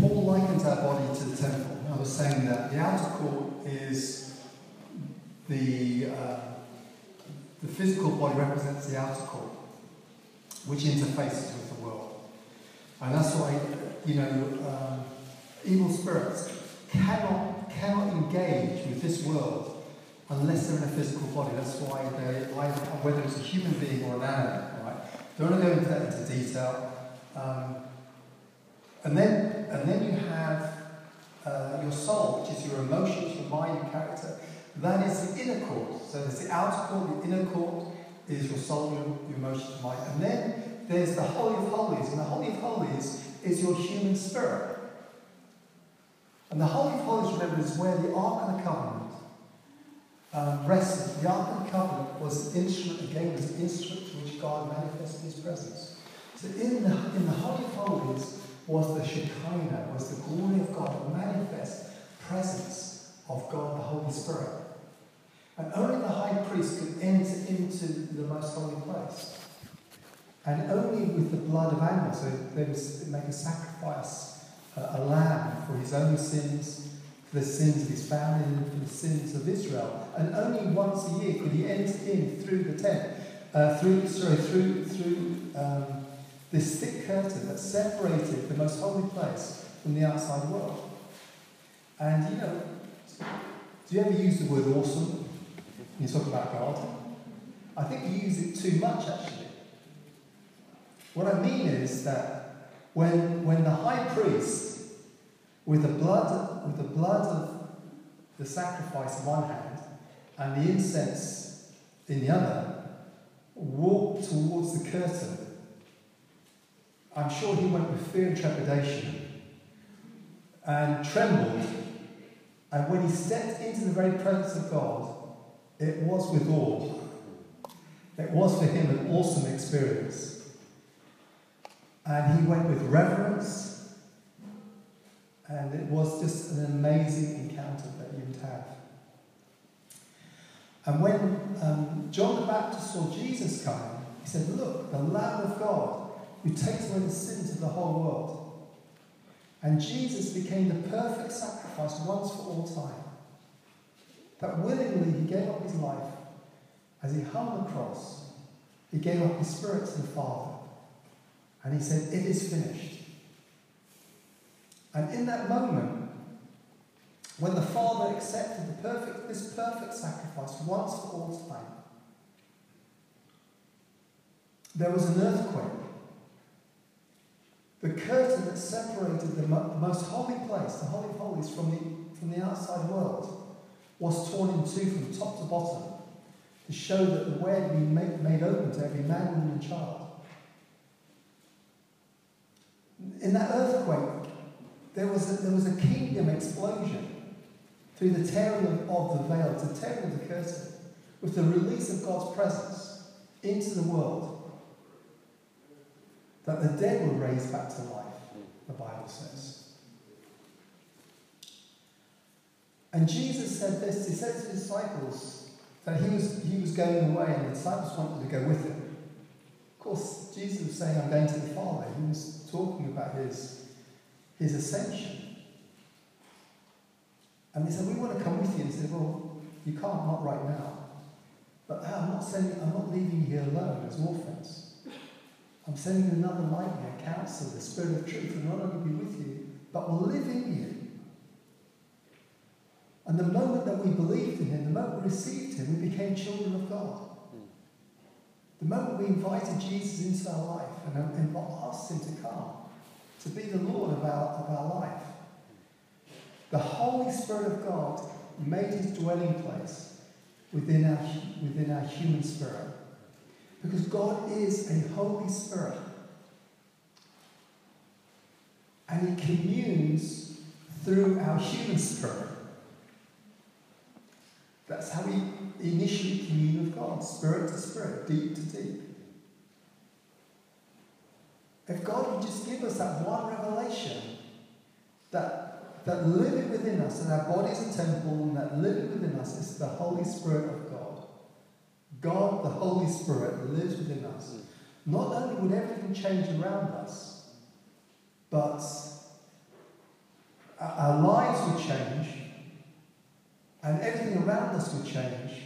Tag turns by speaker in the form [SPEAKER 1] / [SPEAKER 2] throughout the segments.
[SPEAKER 1] Paul likens our body to the temple. I was saying that the outer court is the, uh, the physical body represents the outer court, which interfaces with the world. And that's why, you know, um, evil spirits cannot, cannot engage with this world unless they're in a physical body. That's why they, whether it's a human being or an animal, right? Don't want to go into that into detail. Um, and then, and then you have uh, your soul, which is your emotions, your mind, your character. That is the inner court. So there's the outer court, the inner court is your soul, your, your emotions, your mind. And then there's the Holy of Holies. And the Holy of Holies is your human spirit. And the Holy of Holies, remember, is where the Ark of the Covenant um, rested. The Ark of the Covenant was an instrument, again, was an instrument to which God manifested his presence. So in the, in the Holy of Holies was the Shekinah, was the glory of God, the manifest presence of God, the Holy Spirit. And only the high priest could enter into the most holy place. And only with the blood of animals, so they would make a sacrifice, uh, a lamb for his own sins, for the sins of his family, and for the sins of Israel. And only once a year could he enter in through the tent, uh, through sorry, through through um, this thick curtain that separated the most holy place from the outside world. And you know, do you ever use the word awesome when you talk about God? I think you use it too much actually. What I mean is that when, when the high priest, with the blood, with the blood of the sacrifice in one hand and the incense in the other, walked towards the curtain, I'm sure he went with fear and trepidation and trembled. And when he stepped into the very presence of God, it was with awe. It was for him an awesome experience. And he went with reverence, and it was just an amazing encounter that you would have. And when um, John the Baptist saw Jesus coming, he said, Look, the Lamb of God who takes away the sins of the whole world. And Jesus became the perfect sacrifice once for all time. That willingly he gave up his life as he hung on the cross. He gave up his spirit to the Father. And he said, It is finished. And in that moment, when the Father accepted the perfect, this perfect sacrifice once for all time, there was an earthquake. The curtain that separated the most holy place, the Holy of Holies, from the, from the outside world, was torn in two from top to bottom to show that the way had been made, made open to every man, woman, and child. In that earthquake, there was a, there was a kingdom explosion through the tearing of, of the veil, the tearing of the curtain, with the release of God's presence into the world. That the dead were raised back to life, the Bible says. And Jesus said this, he said to his disciples that he was, he was going away and the disciples wanted to go with him. Of course, Jesus was saying, I'm going to the Father. He was talking about his, his ascension. And they said, We want to come with you. And he said, Well, you can't, not right now. But I'm not saying I'm not leaving you here alone as orphans. I'm sending another light a counselor, the Spirit of truth, will not only be with you, but will live in you. And the moment that we believed in him, the moment we received him, we became children of God. The moment we invited Jesus into our life and, and asked him to come, to be the Lord of our, of our life, the Holy Spirit of God made his dwelling place within our, within our human spirit. Because God is a Holy Spirit. And He communes through our human spirit. That's how we initially commune with God, spirit to spirit, deep to deep. If God would just give us that one revelation that, that living within us, and our bodies a temple, and that living within us is the Holy Spirit of God. The Holy Spirit, lives within us. Mm. Not only would everything change around us, but our lives would change, and everything around us would change.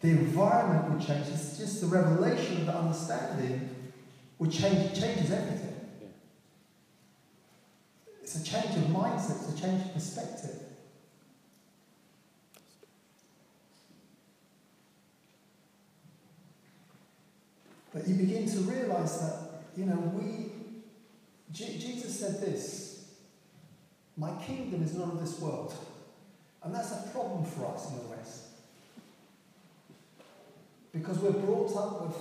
[SPEAKER 1] The environment would change. It's just the revelation of the understanding would change. Changes everything. It's a change of mindset. It's a change of perspective. But you begin to realize that, you know, we, G- Jesus said this My kingdom is not of this world. And that's a problem for us in the West. Because we're brought up with,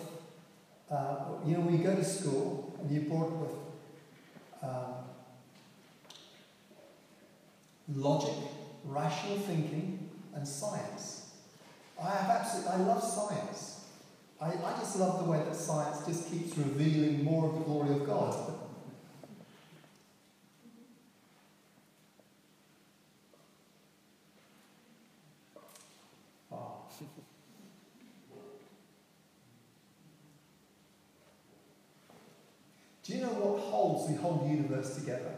[SPEAKER 1] uh, you know, when you go to school and you're brought up with um, logic, rational thinking, and science. I have absolutely, I love science. I, I just love the way that science just keeps revealing more of the glory of God. Ah. Do you know what holds the whole universe together?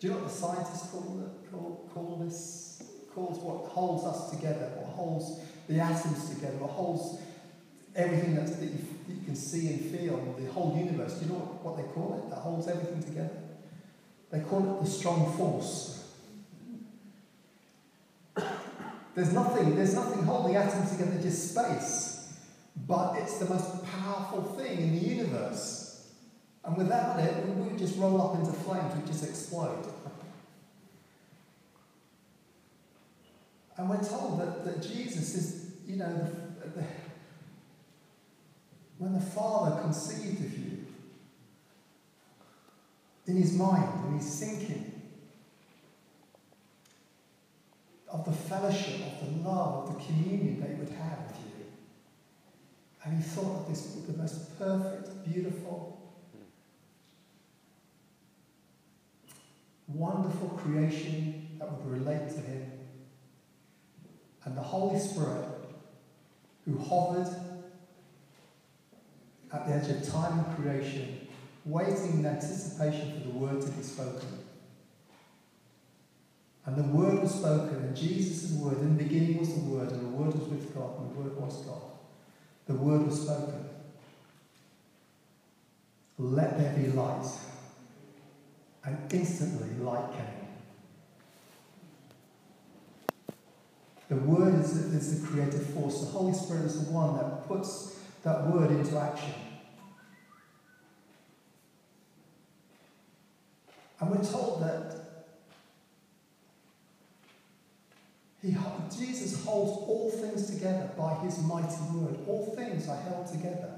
[SPEAKER 1] Do you know what the scientists call, it, call, call this? Calls what holds us together, what holds the atoms together, what holds everything that's, that you, you can see and feel, the whole universe. Do you know what, what they call it? That holds everything together. They call it the strong force. There's nothing, there's nothing holding atoms together, just space. But it's the most powerful thing in the universe. And without it, we would just roll up into flames, we'd just explode. And we're told that, that Jesus is, you know, the, the, when the Father conceived of you, in his mind, and he's thinking of the fellowship, of the love, of the communion that he would have with you. And he thought of this the most perfect, beautiful, wonderful creation that would relate to him. And the Holy Spirit, who hovered at the edge of time and creation, waiting in anticipation for the word to be spoken. And the word was spoken, and Jesus' is word, in the beginning was the word, and the word was with God, and the word was God. The word was spoken. Let there be light. And instantly light came. The word is, is the creative force. The Holy Spirit is the one that puts that word into action. And we're told that he, Jesus holds all things together by his mighty word. All things are held together.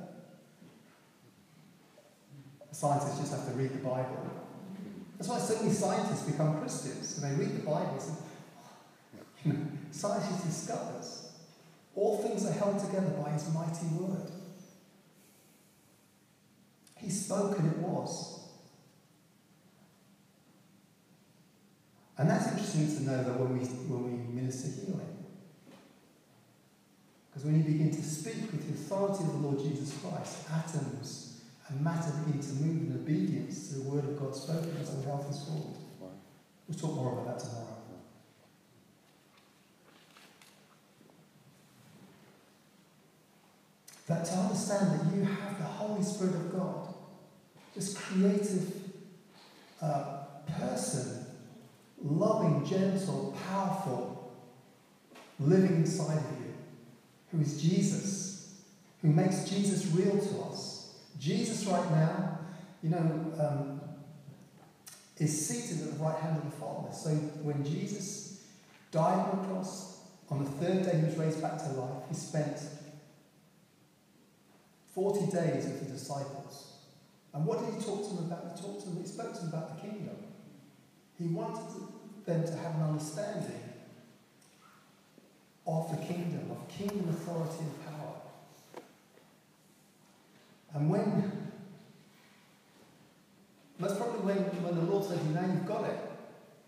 [SPEAKER 1] Scientists just have to read the Bible. That's why so many scientists become Christians. And they read the Bible and say, science discovers all things are held together by his mighty word. He spoke and it was. And that's interesting to know that when we, when we minister healing. Because when you begin to speak with the authority of the Lord Jesus Christ, atoms and matter begin to move in obedience to the word of God spoken as the health is formed. We'll talk more about that tomorrow. That to understand that you have the Holy Spirit of God, this creative uh, person, loving, gentle, powerful, living inside of you, who is Jesus, who makes Jesus real to us. Jesus, right now, you know, um, is seated at the right hand of the Father. So when Jesus died on the cross, on the third day he was raised back to life, he spent 40 days with the disciples. And what did he talk to them about? He talked to them, he spoke to them about the kingdom. He wanted them to have an understanding of the kingdom, of kingdom authority and power. And when, that's probably when, when the Lord said, now you've got it,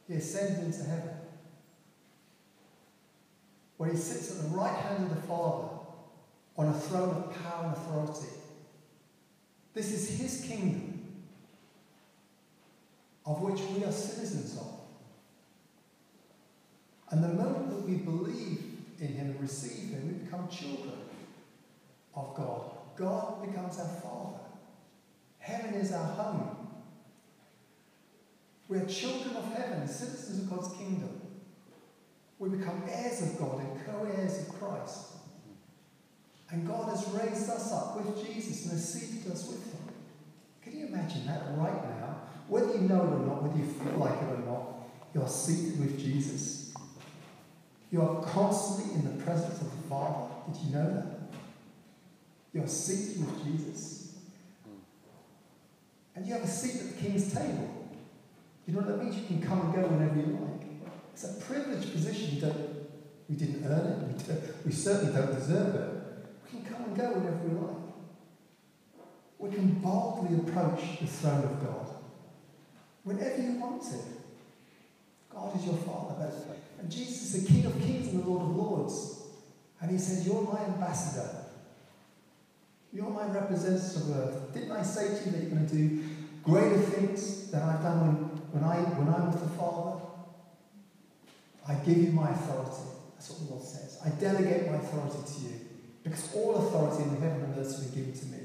[SPEAKER 1] he ascended into heaven, where he sits at the right hand of the Father on a throne of power and authority. This is his kingdom. of which we are citizens of. And the moment that we believe in Him and receive Him, we become children of God. God becomes our Father. Heaven is our home. We are children of heaven, citizens of God's kingdom. We become heirs of God and co heirs of Christ. And God has raised us up with Jesus and has seated us with Him. Can you imagine that right now? Whether you know it or not, whether you feel like it or not, you are seated with Jesus. You are constantly in the presence of the Father. Did you know that? You are seated with Jesus. And you have a seat at the King's table. You know what that means? You can come and go whenever you like. It's a privileged position. We didn't earn it. We, we certainly don't deserve it. Come and go whenever we like. We can boldly approach the throne of God whenever you want to. God is your Father. And Jesus is the King of Kings and the Lord of Lords. And he says, You're my ambassador. You're my representative of earth. Didn't I say to you that you're going to do greater things than I've done when, when, I, when I was the Father? I give you my authority. That's what the Lord says. I delegate my authority to you. Because all authority in heaven and earth has been given to me.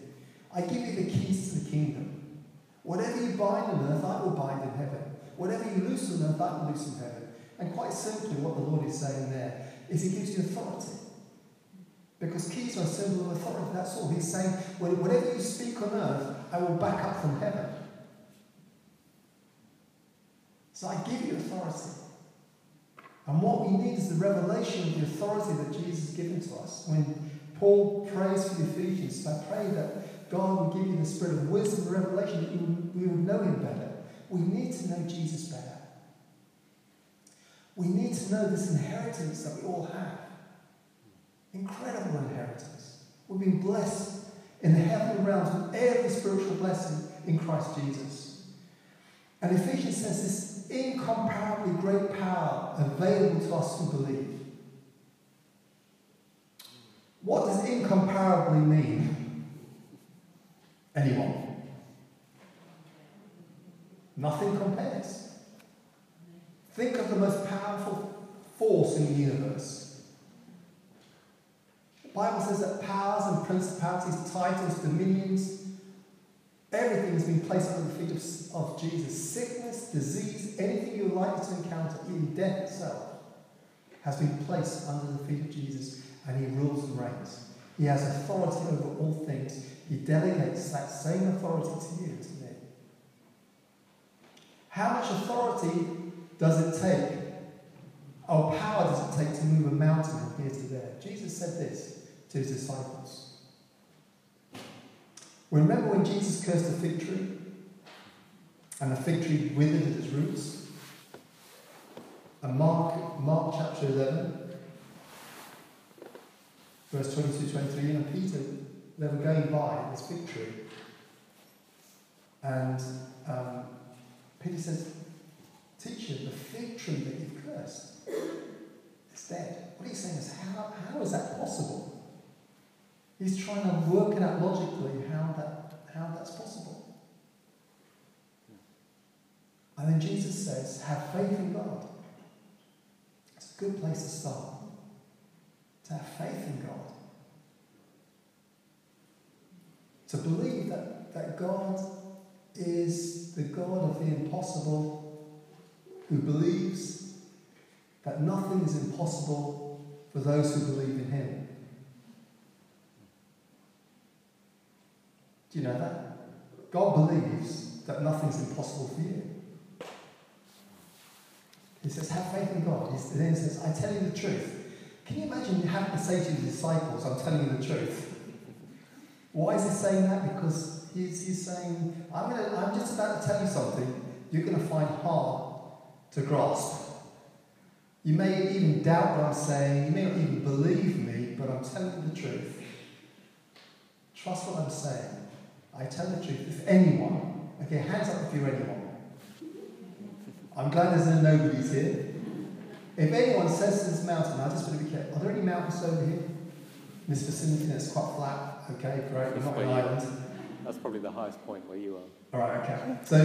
[SPEAKER 1] I give you the keys to the kingdom. Whatever you bind on earth, I will bind in heaven. Whatever you loose on earth, I will loose in heaven. And quite simply, what the Lord is saying there is He gives you authority. Because keys are a symbol of authority, that's all. He's saying, whatever you speak on earth, I will back up from heaven. So I give you authority. And what we need is the revelation of the authority that Jesus has given to us. When Paul prays for the Ephesians, I pray that God will give you the spirit of wisdom and revelation that we would know Him better. We need to know Jesus better. We need to know this inheritance that we all have. Incredible inheritance. We've been blessed in the heavenly realms with every spiritual blessing in Christ Jesus. And Ephesians says this incomparably great power available to us who believe. What does incomparably mean? Anyone? Nothing compares. Think of the most powerful force in the universe. The Bible says that powers and principalities, titles, dominions, everything has been placed under the feet of, of Jesus. Sickness, disease, anything you're likely to encounter, even death itself, has been placed under the feet of Jesus, and he rules and reigns. He has authority over all things. He delegates that same authority to you, to me. How much authority does it take, or power does it take to move a mountain from here to there? Jesus said this to his disciples. Remember when Jesus cursed the fig tree? And the fig tree withered at its roots? And Mark, Mark chapter 11, verse 22 23, and Peter, they were going by this fig tree. And um, Peter says, Teacher, the fig tree that you've cursed is dead. What he's saying is, how, how is that possible? He's trying to work it out logically how, that, how that's possible. And then Jesus says, Have faith in God. It's a good place to start. To have faith in God. To believe that, that God is the God of the impossible, who believes that nothing is impossible for those who believe in Him. Do you know that? God believes that nothing's impossible for you. He says, have faith in God. He then says, I tell you the truth. Can you imagine having to say to your disciples, I'm telling you the truth? Why is he saying that? Because he's, he's saying, I'm, gonna, I'm just about to tell you something you're going to find hard to grasp. You may even doubt what I'm saying, you may not even believe me, but I'm telling you the truth. Trust what I'm saying. I tell the truth. If anyone, okay, hands up if you're anyone. I'm glad there's no nobodies here. If anyone says to this mountain, I just want to be careful. Are there any mountains over here? In this vicinity that's quite flat. Okay, great. We're not an island.
[SPEAKER 2] That's probably the highest point where you are.
[SPEAKER 1] All right, okay. So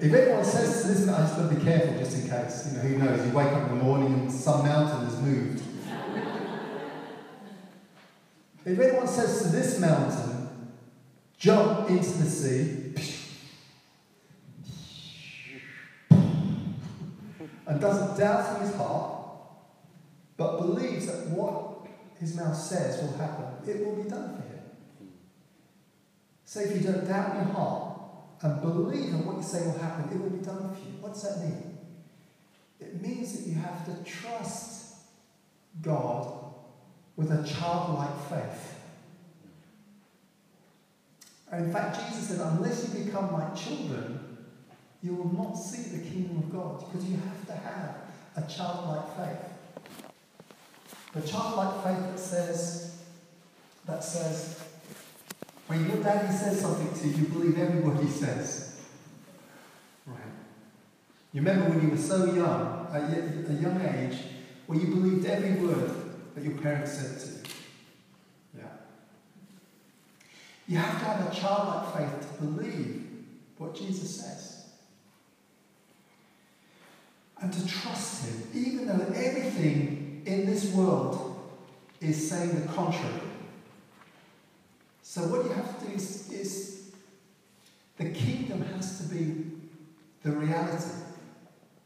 [SPEAKER 1] if anyone says to this, I just got to be careful just in case. You know, who knows? You wake up in the morning and some mountain has moved. if anyone says to this mountain, jump into the sea, and doesn't doubt in his heart, but believes that what his mouth says will happen, it will be done for him. So if you don't doubt in your heart and believe in what you say will happen, it will be done for you. What does that mean? It means that you have to trust God with a childlike faith. And in fact, Jesus said, unless you become like children, you will not see the kingdom of God because you have to have a childlike faith. The childlike faith that says, that says, when your daddy says something to you, you believe every word he says. Right. You remember when you were so young, at a young age, where you believed every word that your parents said to you. Yeah. You have to have a childlike faith to believe what Jesus says. And to trust him, even though everything in this world is saying the contrary. So what you have to do is, is the kingdom has to be the reality.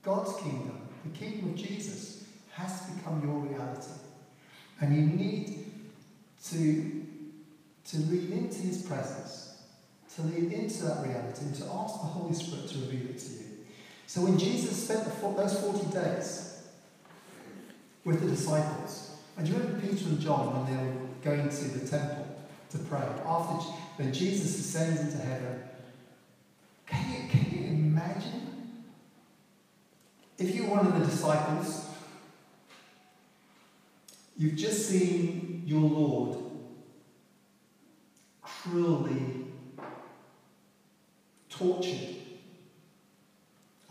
[SPEAKER 1] God's kingdom, the kingdom of Jesus, has to become your reality. And you need to, to lean into his presence, to lean into that reality, and to ask the Holy Spirit to reveal it to you. So when Jesus spent those 40 days with the disciples, and you remember Peter and John when they were going to the temple? to pray. After when Jesus ascends into heaven, can you, can you imagine if you're one of the disciples, you've just seen your Lord cruelly tortured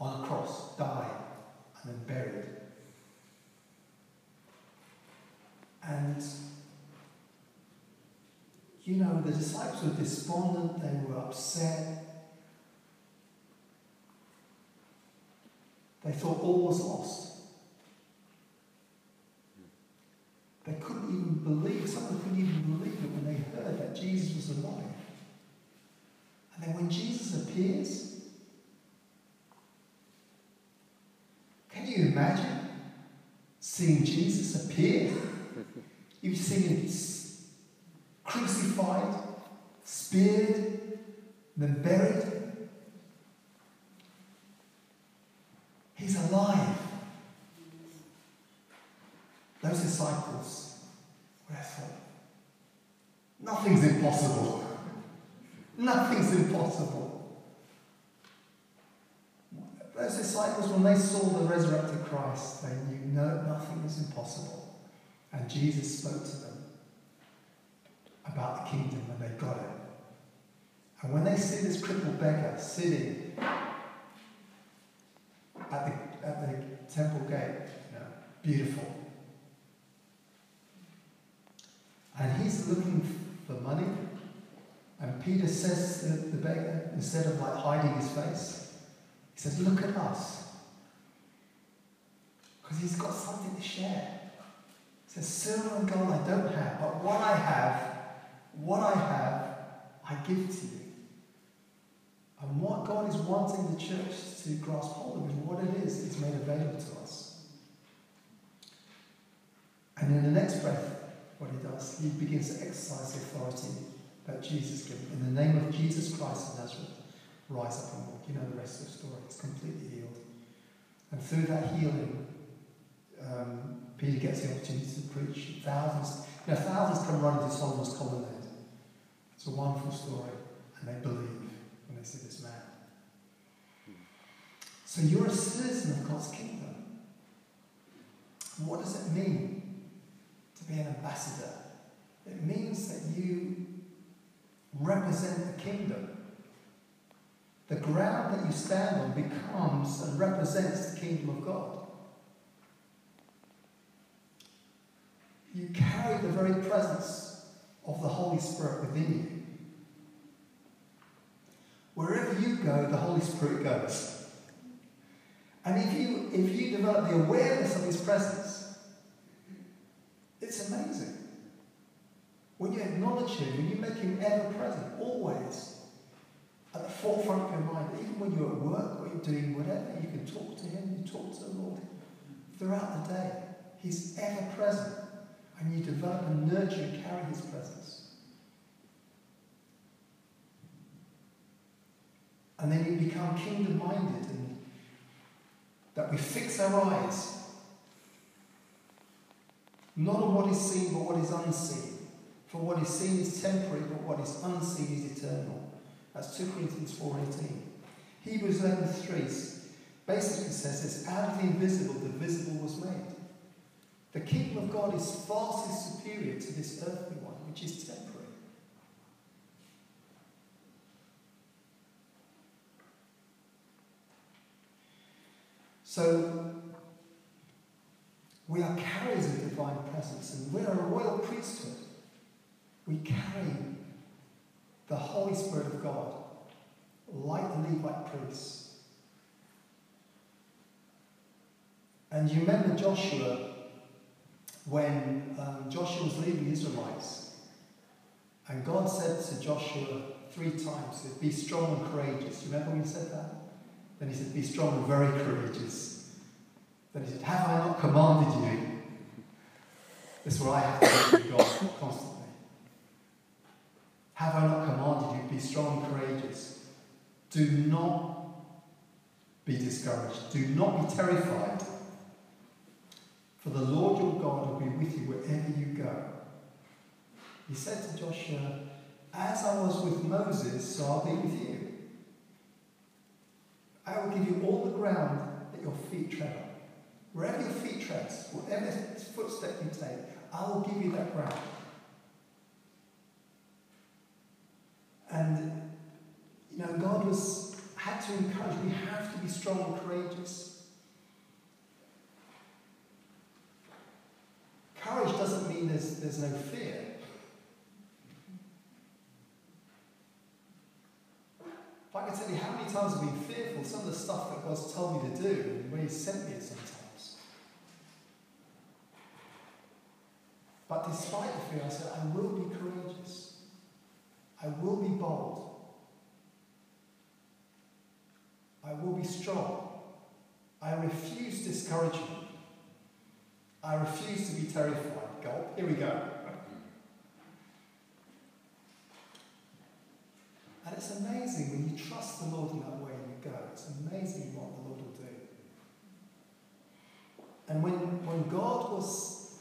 [SPEAKER 1] on a cross, died, and then buried. And you know, the disciples were despondent, they were upset. They thought all was lost. They couldn't even believe, some of them couldn't even believe it when they heard that Jesus was alive. And then when Jesus appears, can you imagine seeing Jesus appear? You've seen him crucified, speared, then buried. He's alive. Those disciples were thought, nothing's impossible. Nothing's impossible. Those disciples, when they saw the resurrected Christ, they knew no, nothing was impossible. And Jesus spoke to them about the kingdom and they got it. And when they see this crippled beggar sitting at the, at the temple gate, you know, beautiful, and he's looking for money, and Peter says to the beggar, instead of like hiding his face, he says, Look at us. Because he's got something to share. He says, Silver and gold I don't have, but what I have, what I have, I give to you. And what God is wanting the church to grasp hold of is what it is it's made available to us. And in the next breath, what he does, he begins to exercise the authority that Jesus gave. In the name of Jesus Christ of Nazareth, rise up and walk. You know the rest of the story. It's completely healed. And through that healing, um, Peter gets the opportunity to preach. Thousands, you know, thousands come running to Solomon's colonnade. It's a wonderful story, and they believe when they see this man. So you're a citizen of God's kingdom. What does it mean to be an ambassador? It means that you represent the kingdom. The ground that you stand on becomes and represents the kingdom of God. You carry the very presence of the Holy Spirit within you. Wherever you go, the Holy Spirit goes. And if you if you develop the awareness of his presence, it's amazing. When you acknowledge him, when you make him ever present, always at the forefront of your mind, even when you're at work or you're doing whatever, you can talk to him, you talk to the Lord throughout the day. He's ever present. And you develop and nurture and carry his presence. And then you become kingdom minded and that we fix our eyes not on what is seen but what is unseen. For what is seen is temporary, but what is unseen is eternal. That's 2 Corinthians 4.18. Hebrews 11.3 basically says this, out of the invisible, the visible was made. The kingdom of God is vastly superior to this earthly one, which is temporary. So, we are carriers of divine presence, and we are a royal priesthood. We carry the Holy Spirit of God like the Levite priests. And you remember Joshua when um, Joshua was leading the Israelites, and God said to Joshua three times, Be strong and courageous. You remember when he said that? Then he said, Be strong and very courageous. Then he said, Have I not commanded you? This is what I have to do to God constantly. Have I not commanded you, be strong and courageous? Do not be discouraged. Do not be terrified. For the Lord your God will be with you wherever you go. He said to Joshua, As I was with Moses, so I'll be with you. I will give you all the ground that your feet tread on. Wherever your feet tread, whatever footstep you take, I will give you that ground. And, you know, God was, had to encourage, we have to be strong and courageous. Courage doesn't mean there's, there's no fear. If I can tell you how many times I've been fearful, some of the stuff that God's told me to do, and where He sent me it sometimes. But despite the fear, I said, I will be courageous. I will be bold. I will be strong. I refuse discouragement. I refuse to be terrified. Gulp. Here we go. And it's amazing when you trust the Lord in that way and you go. It's amazing what the Lord will do. And when, when God was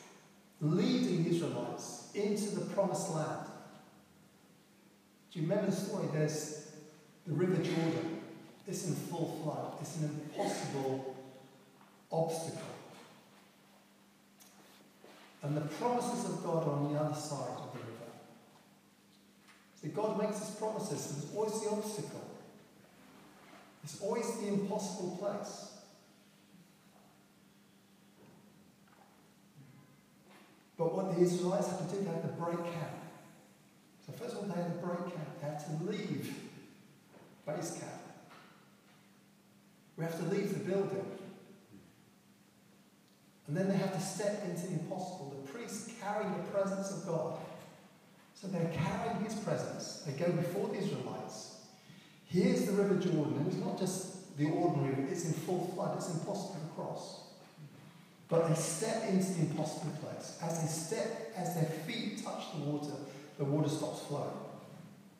[SPEAKER 1] leading the Israelites into the promised land, do you remember the story? There's the River Jordan. It's in full flood. It's an impossible obstacle. And the promises of God are on the other side of the river. See, God makes his promises, and there's always the obstacle. It's always the impossible place. But what the Israelites had to do, they had to break camp. So first of all, they had to break camp. They had to leave base camp. We have to leave the building. And then they have to step into the impossible. The priests carry the presence of God. So they're carrying his presence. They go before the Israelites. Here's the River Jordan, and it's not just the ordinary river, it's in full flood, it's impossible to cross. But they step into the impossible place. As they step, as their feet touch the water, the water stops flowing.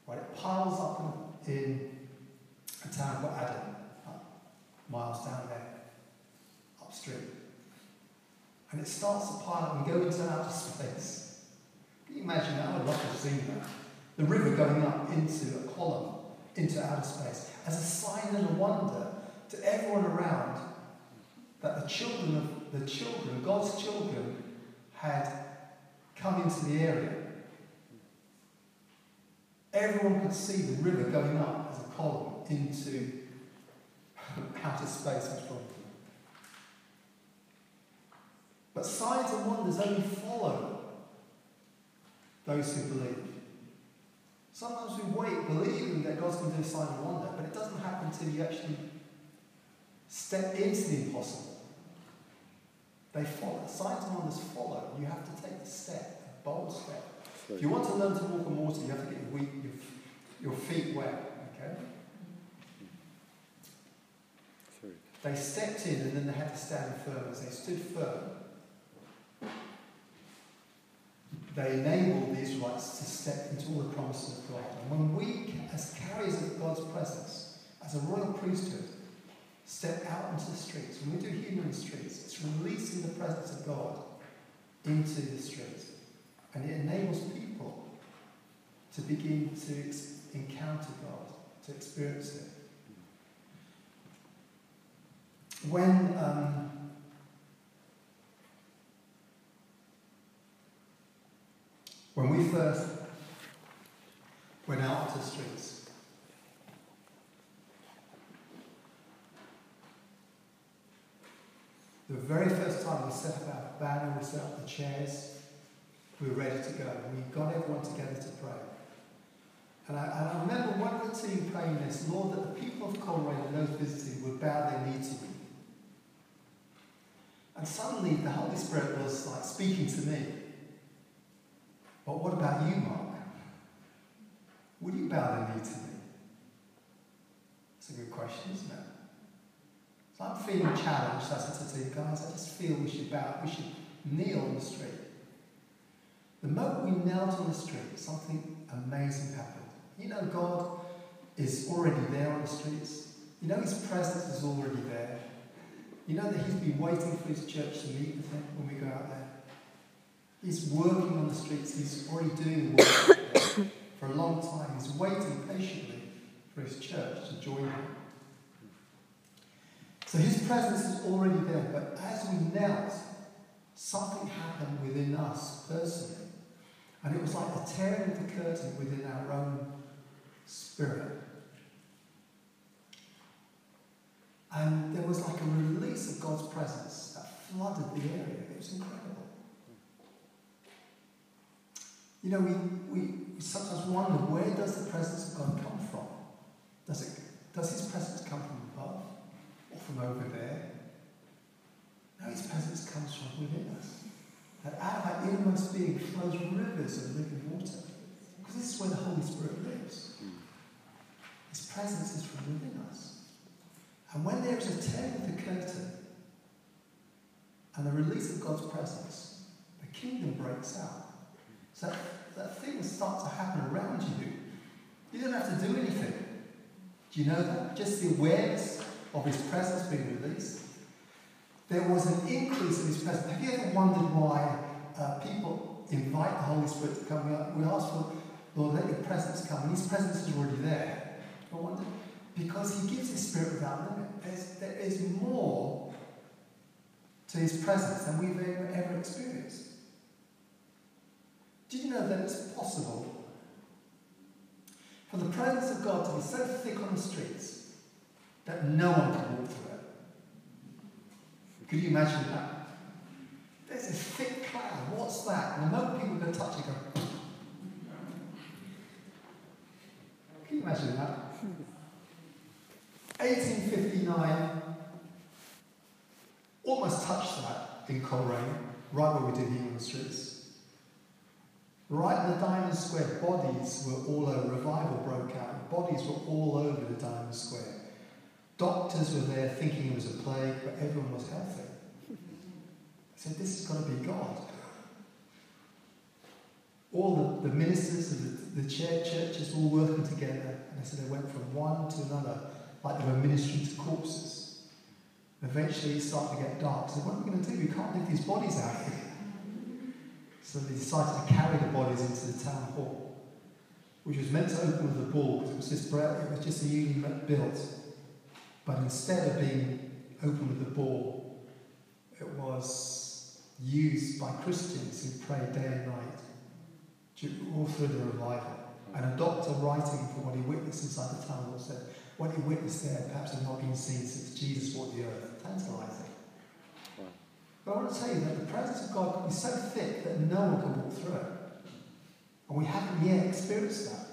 [SPEAKER 1] Right? It piles up in, in a town called Adam, miles down there, upstream. And it starts to pile up and go into outer space. Can you imagine that? I would love to have seen that. The river going up into a column, into outer space, as a sign and a wonder to everyone around that the children of the children, God's children, had come into the area. Everyone could see the river going up as a column into outer space of them. But signs and wonders only follow those who believe. Sometimes we wait, believing that God's going to do a sign and wonder, but it doesn't happen until you actually step into the impossible. They follow. Signs and wonders follow. You have to take the step, a bold step. If you want to learn to walk on water, you have to get your, your feet wet. Okay? They stepped in and then they had to stand firm. As they stood firm, they enabled the Israelites to step into all the promises of God. And when we, as carriers of God's presence, as a royal priesthood, step out into the streets, when we do the streets, it's releasing the presence of God into the streets. And it enables people to begin to encounter God, to experience it. When um, when we first went out to the streets, the very first time we set up our banner, we set up the chairs, we were ready to go. We got everyone together to pray. And I, and I remember one of the team praying this, Lord, that the people of Coleraine and those visiting would bow their knee to you. And suddenly the Holy Spirit was like speaking to me. But what about you, Mark? Would you bow the knee to me? It's a good question, isn't it? So I'm feeling challenged. I said to the guys, I just feel we should bow, we should kneel on the street. The moment we knelt on the street, something amazing happened. You know, God is already there on the streets. You know, His presence is already there. You know that He's been waiting for His church to meet with Him when we go out there. He's working on the streets. He's already doing work for a long time. He's waiting patiently for His church to join Him. So His presence is already there. But as we knelt, something happened within us personally. And it was like the tearing of the curtain within our own spirit. And there was like a release of God's presence that flooded the area. It was incredible. You know, we, we, we sometimes wonder where does the presence of God come from? Does, it, does his presence come from above or from over there? No, his presence comes from within us. That out of our innermost being flows rivers of living water. Because this is where the Holy Spirit lives. His presence is from within us. And when there is a tearing of the curtain and the release of God's presence, the kingdom breaks out. So that, that things start to happen around you. You don't have to do anything. Do you know that? Just the awareness of His presence being released there was an increase in his presence. Have you ever wondered why uh, people invite the Holy Spirit to come? We ask for, Lord, let your presence come, and his presence is already there. I wonder, because he gives his spirit without limit. There's, there is more to his presence than we've ever, ever experienced. Did you know that it's possible for the presence of God to be so thick on the streets that no one can walk through it? Could you imagine that? There's a thick cloud. What's that? And the moment people go touch it, go. Can you imagine that? 1859 almost touched that in Coleraine, right where we did on the streets. Right in the Diamond Square, bodies were all over. Revival broke out. Bodies were all over the Diamond Square. Doctors were there thinking it was a plague, but everyone was healthy. I said, This has got to be God. All the, the ministers of the, the churches all working together. And I said, they went from one to another, like they were ministering to corpses. Eventually it started to get dark. So, what are we going to do? We can't leave these bodies out here. So they decided to carry the bodies into the town hall, which was meant to open with a ball because it was just, it was just a newly built but instead of being open with a ball, it was used by Christians who prayed day and night all through the revival. And a doctor writing from what he witnessed inside the tunnel said, what he witnessed there perhaps had not been seen since Jesus walked the earth. Tantalizing. But I want to tell you that the presence of God is so thick that no one can walk through it. And we haven't yet experienced that.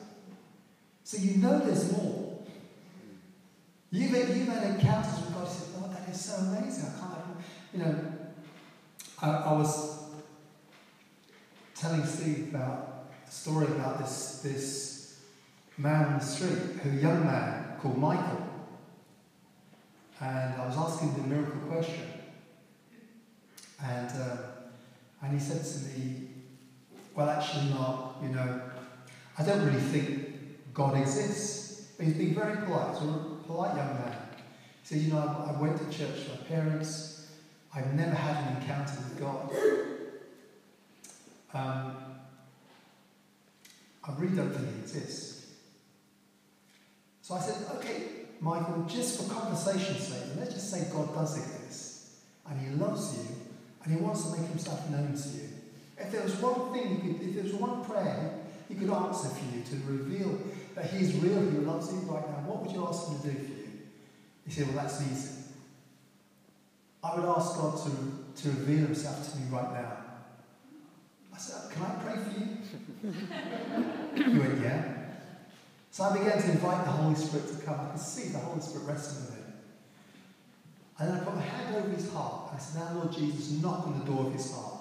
[SPEAKER 1] So you know there's more. You've, you've had encounters with God. You said, "Oh, that is so amazing. I can't." You know, I, I was telling Steve about a story about this this man on the street, who a young man called Michael, and I was asking the miracle question, and uh, and he said to me, "Well, actually, not. You know, I don't really think God exists." But he's being very polite. He's a polite young man. He said, "You know, I, I went to church with my parents." I've never had an encounter with God. Um, I really don't think He exists. So I said, okay, Michael, just for conversation's sake, let's just say God does exist, and He loves you, and He wants to make Himself known to you. If there was one thing could, if there was one prayer He could answer for you to reveal that He is real, He loves you right now, what would you ask Him to do for you? He said, well, that's easy. I would ask God to, to reveal Himself to me right now. I said, Can I pray for you? he went, Yeah. So I began to invite the Holy Spirit to come. I could see the Holy Spirit resting him. And then I put my hand over his heart. I said, Now, Lord Jesus, knock on the door of his heart.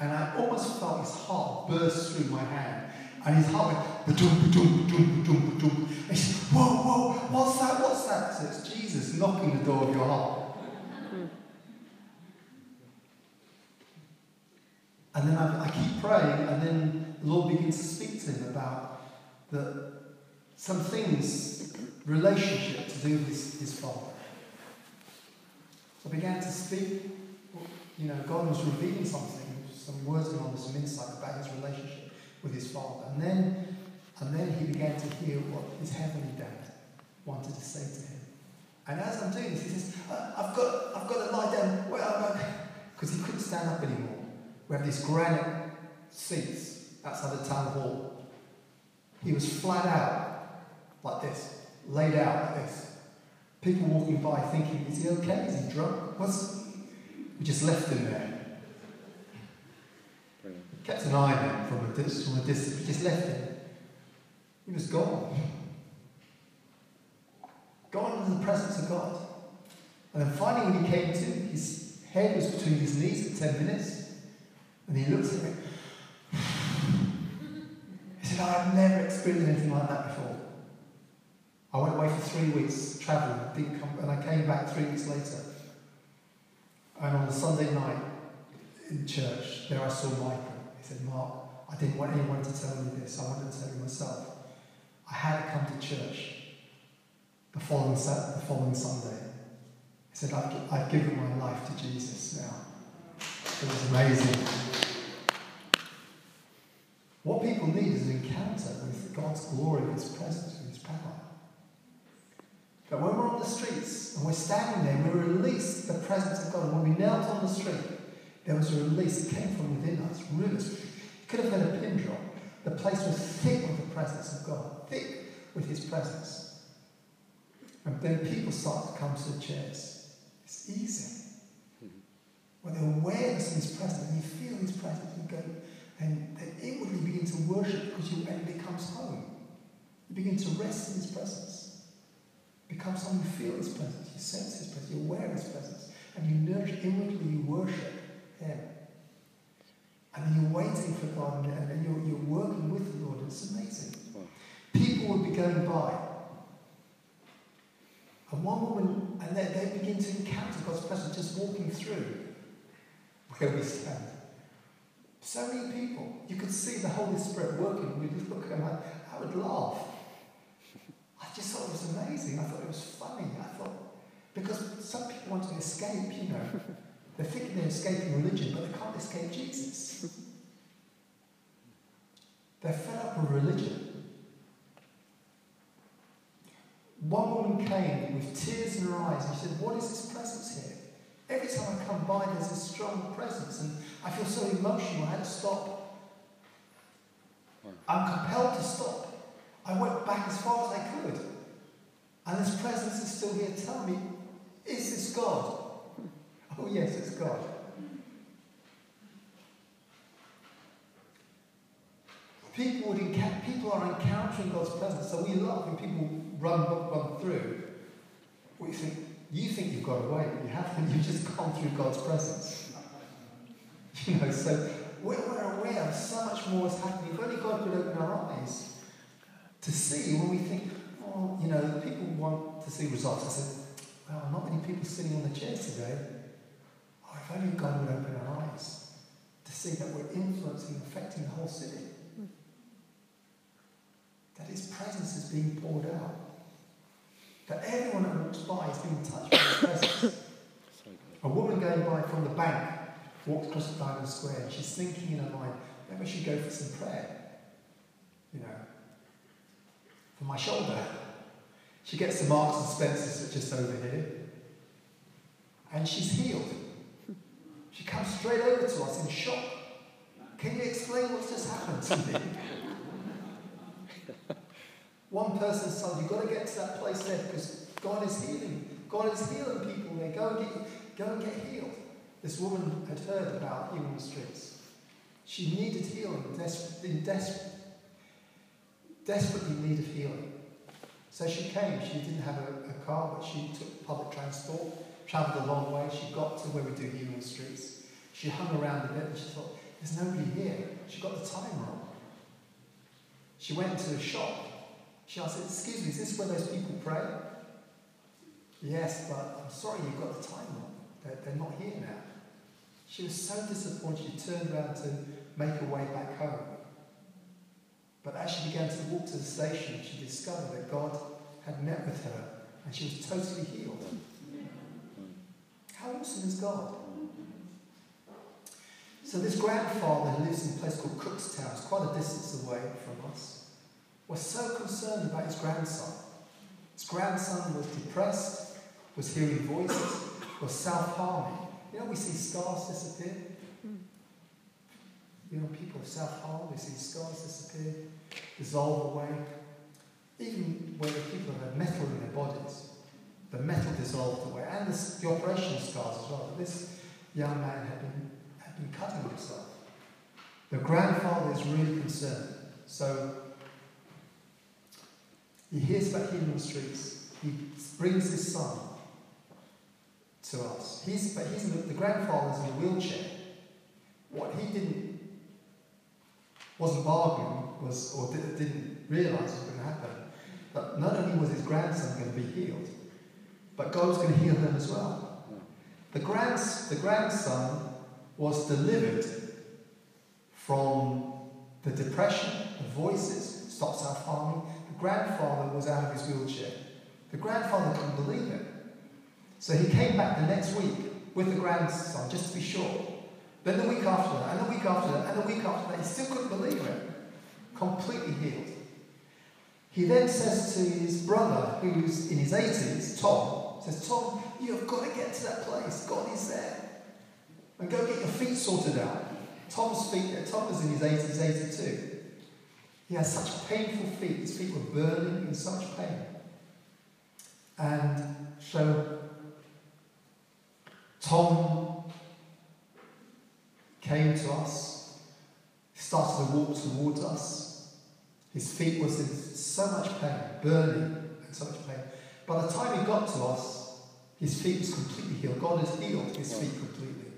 [SPEAKER 1] And I almost felt his heart burst through my hand. And his heart went, ba-dum, ba-dum, ba-dum, ba-dum, ba-dum. And he said, Whoa, whoa, what's that? What's that? So it's Jesus knocking the door of your heart. And then I, I, keep praying, and then the Lord begins to speak to him about the, some things, relationship to do with his, his father. I began to speak, you know, God was revealing something, some words and some insight about his relationship with his father. And then, and then he began to hear what his heavenly dad wanted to say to him. And as I'm doing this, he says, uh, I've got, I've got to lie down. Because he couldn't stand up anymore. We have these granite seats outside the town hall. He was flat out, like this, laid out like this. People walking by thinking, is he okay? Is he drunk? What's... We just left him there. Kept an eye on him from a, distance, from a distance. We just left him. He was gone. Gone into the presence of God. And then finally, when he came to, his head was between his knees for 10 minutes. And he looked at me. He said, I've never experienced anything like that before. I went away for three weeks traveling, I didn't come, and I came back three weeks later. And on a Sunday night in church, there I saw Michael. He said, Mark, I didn't want anyone to tell me this. I wanted to tell you myself. I had to come to church the following, the following Sunday. He said, I've, I've given my life to Jesus now. It was amazing. What people need is an encounter with God's glory, His presence, and His power. But when we're on the streets and we're standing there, and we release the presence of God. And when we knelt on the street, there was a release. that came from within us. Rivers. It could have been a pin drop. The place was thick with the presence of God, thick with His presence. And then people start to come to the chairs. It's easy. When the awareness of His presence, and you feel His presence, you go, and then inwardly begin to worship because you, and it becomes home. You begin to rest in His presence. It becomes home, you feel His presence, you sense His presence, you're aware of His presence, and you nurture inwardly, you worship Him. And then you're waiting for God, and then you're, you're working with the Lord. It's amazing. People would be going by, and one woman, and they, they begin to encounter God's presence just walking through where we stand. So many people. You could see the Holy Spirit working. We just look at them, I, I would laugh. I just thought it was amazing. I thought it was funny. I thought, because some people want to escape, you know. They think they're escaping religion, but they can't escape Jesus. They're fed up with religion. One woman came with tears in her eyes and she said, What is this presence here? Every time I come by, there's a strong presence, and I feel so emotional. I had to stop. I'm compelled to stop. I went back as far as I could. And his presence is still here. Tell me, is this God? Oh, yes, it's God. People, would enca- people are encountering God's presence. So we love when people run, run through. We think, you think you've got away, but you haven't. You've just gone through God's presence. You know, so we're, we're aware of so much more is happening. If only God could open our eyes to see when we think, oh, you know, people want to see results. I said, well, not many people sitting on the chairs today. Oh, if only God would open our eyes to see that we're influencing, affecting the whole city. That His presence is being poured out. That everyone that walks by is being touched by His presence. A woman going by from the bank walks across the Diamond Square and she's thinking in her mind, maybe I should go for some prayer. You know, my shoulder. She gets to Marks and Spencer's just over here. And she's healed. She comes straight over to us in shock. Can you explain what's just happened to me? One person said, You've got to get to that place there because God is healing. God is healing people there. Go and get, go and get healed. This woman had heard about healing the streets. She needed healing, des- in desperately needed healing. So she came. She didn't have a, a, car, but she took public transport, travelled a long way. She got to where we do healing streets. She hung around a bit and she thought, there's nobody here. She got the time wrong. She went into a shop. She asked, excuse me, is this where those people pray? Yes, but I'm sorry, you've got the time wrong. They're, they're not here now. She was so disappointed, she turned around to make her way back home. But as she began to walk to the station, she discovered that God had met with her and she was totally healed. How awesome is God? So this grandfather who lives in a place called Cookstown, it's quite a distance away from us, was so concerned about his grandson. His grandson was depressed, was hearing voices, was self-harming. You know, we see scars disappear. You know, people self-harm, we see scars disappear, dissolve away. Even where people have metal in their bodies, the metal dissolved away, and the, the operation scars as well. This young man had been, had been cutting himself. The grandfather is really concerned. So he hears about healing the streets. He brings his son to us. He's, but he's the, the grandfather's in a wheelchair. What he didn't wasn't bargaining was or did, didn't realise was going to happen. That not only was his grandson going to be healed, but God was going to heal him as well. The, grands, the grandson was delivered from the depression, the voices, stop self harming. The grandfather was out of his wheelchair. The grandfather couldn't believe it. So he came back the next week with the grandson, just to be sure. Then the week after that, and the week after that, and the week after that, he still couldn't believe it. Completely healed. He then says to his brother, who's in his 80s, Tom, says, Tom, you've got to get to that place. God is there. And go get your feet sorted out. Tom's feet, uh, Tom was in his 80s, 82. He has such painful feet. His feet were burning in such pain. And so Tom came to us, started to walk towards us. His feet was in so much pain, burning and so much pain. By the time he got to us, his feet was completely healed. God has healed his feet completely.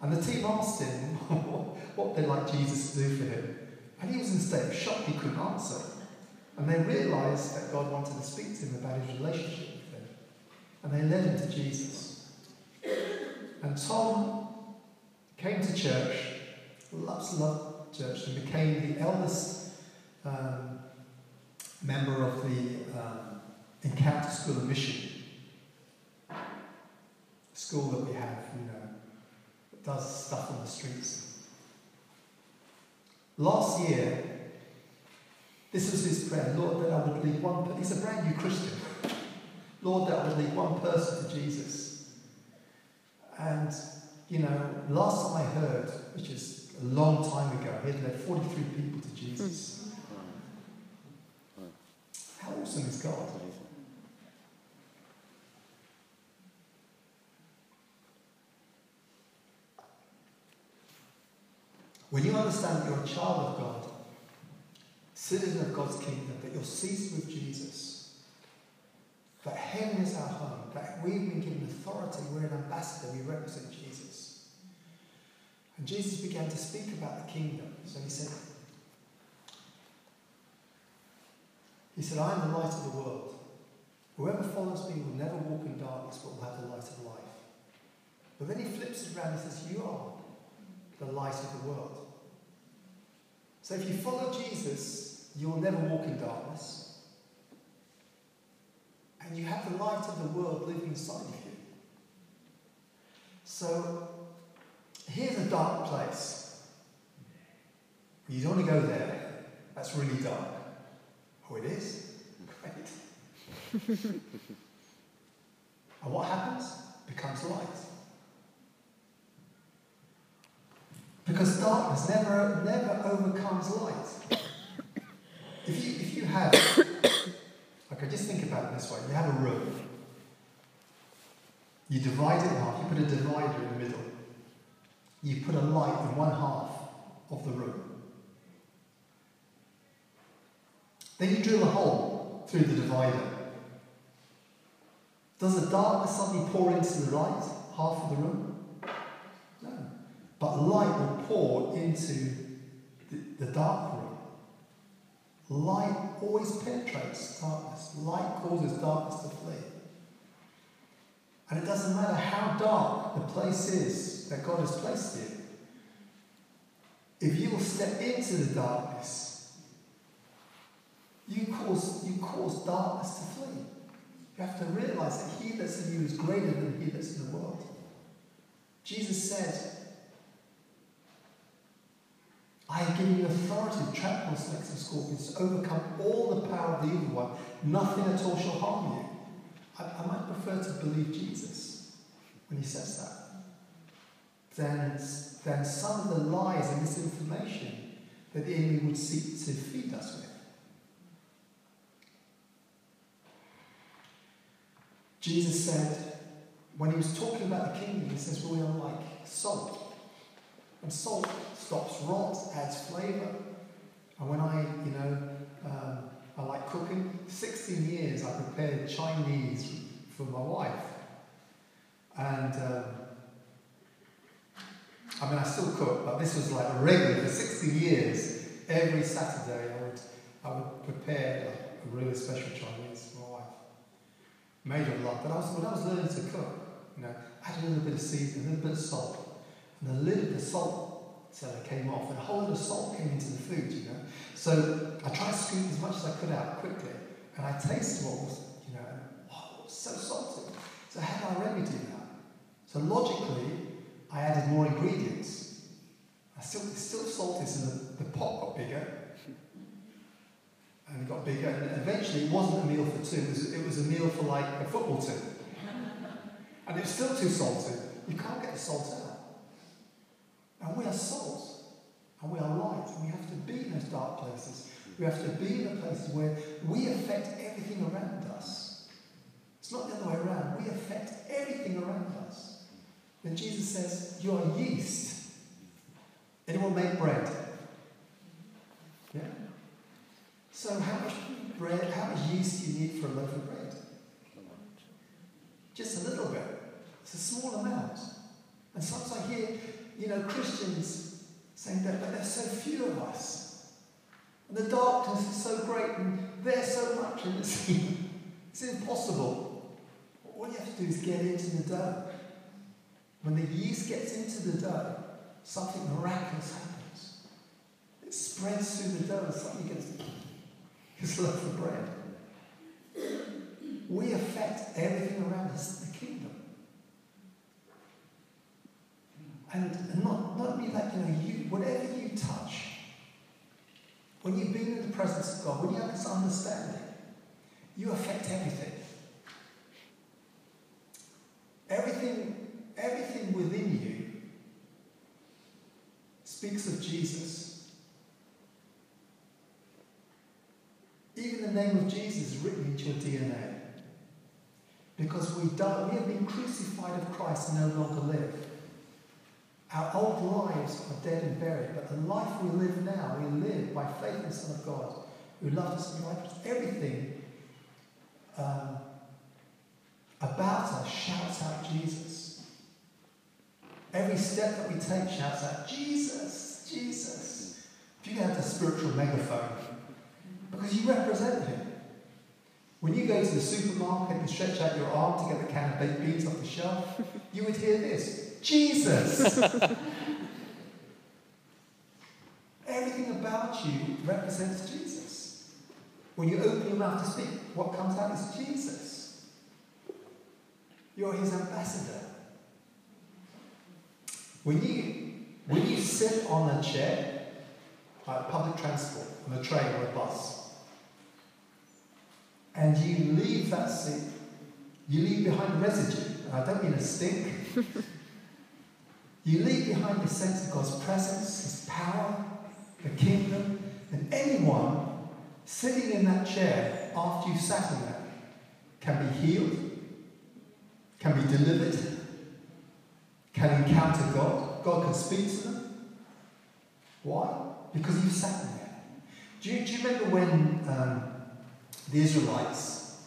[SPEAKER 1] And the team asked him what they'd like Jesus to do for him. And he was in a state of shock, he couldn't answer. And they realised that God wanted to speak to him about his relationship with him. And they led him to Jesus. And Tom came to church, loves love church, and became the eldest um, member of the um, Encounter School of Mission. School that we have, you know, that does stuff on the streets. Last year, this was his prayer, Lord, that I would lead one, person. he's a brand new Christian. Lord, that I would lead one person to Jesus. And, you know, last time I heard, which is a long time ago, he had led 43 people to Jesus. How awesome is God? When you understand that you're a child of God, citizen of God's kingdom, that you're seated with Jesus, that heaven is our home, that we've been given authority, we're an ambassador, we represent Jesus. And Jesus began to speak about the kingdom. So he said, He said, I am the light of the world. Whoever follows me will never walk in darkness, but will have the light of life. But then he flips it around and says, You are the light of the world. So if you follow Jesus, you will never walk in darkness. And you have the light of the world living inside of you. So here's a dark place. You don't want to go there. That's really dark. Oh, it is? Great. and what happens? Becomes light. Because darkness never, never overcomes light. If you, if you have, okay, just think about it this way. You have a room. You divide it in half. You put a divider in the middle. You put a light in one half of the room. Then you drill a hole through the divider. Does the darkness suddenly pour into the light, half of the room? No. But light will pour into the, the dark room. Light always penetrates darkness. Light causes darkness to flee. And it doesn't matter how dark the place is that God has placed you. If you will step into the darkness, you cause, you cause darkness to flee. You have to realize that he that's in you is greater than he that's in the world. Jesus said, I have given you authority to trample snakes and scorpions to overcome all the power of the evil one. Nothing at all shall harm you. I, I might prefer to believe Jesus when he says that than, than some of the lies and misinformation that the enemy would seek to feed us with. Jesus said, when he was talking about the kingdom, he says, well, we are like salt. And salt stops rot, adds flavour. And when I, you know, um, I like cooking, 16 years I prepared Chinese for my wife. And um, I mean, I still cook, but this was like a regular for 60 years. Every Saturday I would, I would prepare a really special Chinese for my wife. made a lot, But I was, when I was learning to cook, you know, I had a little bit of seasoning, a little bit of salt, and the lid of the salt cellar came off, and a whole lot of salt came into the food, you know. So I tried to scoop as much as I could out quickly, and I tasted what was, you know, oh, so salty. So how do I remedy that? So logically, I added more ingredients. I still, still salty, so the, the pot got bigger, and it got bigger. And eventually, it wasn't a meal for two; it was, it was a meal for like a football team. And it was still too salty. You can't get the salt out. And we are salt, and we are light, and we have to be in those dark places. We have to be in the places where we affect everything around us. It's not the other way around. We affect everything around us. Then Jesus says, You are yeast. and it will make bread? Yeah? So, how much bread, how much yeast do you need for a loaf of bread? Just a little bit. It's a small amount. And sometimes I hear, you know, Christians saying that, but there's so few of us. And the darkness is so great, and there's so much, and it's, it's impossible. All you have to do is get into the dough. When the yeast gets into the dough, something miraculous happens. It spreads through the dough, and something gets his love for bread. We affect everything around us, the kingdom. And not, not only that, you know, you, whatever you touch, when you've been in the presence of God, when you have this understanding, you affect. Everything, everything within you speaks of Jesus. Even the name of Jesus is written into your DNA. Because we, die, we have been crucified of Christ and no longer live. Our old lives are dead and buried, but the life we live now, we live by faith in the Son of God, who loved us and liked us. Everything um, about us shouts out Jesus. Every step that we take shouts out, Jesus, Jesus. If you have the spiritual megaphone, because you represent him. When you go to the supermarket and stretch out your arm to get the can of baked beans off the shelf, you would hear this Jesus! Everything about you represents Jesus. When you open your mouth to speak, what comes out is Jesus. You're his ambassador. When you, when you sit on a chair, like public transport, on a train or a bus, and you leave that seat, you leave behind residue. I don't mean a stink. you leave behind the sense of God's presence, His power, the kingdom, and anyone sitting in that chair after you've sat in that can be healed, can be delivered, can encounter God. God can speak to them. Why? Because you've sat in there. Do you, do you remember when um, the Israelites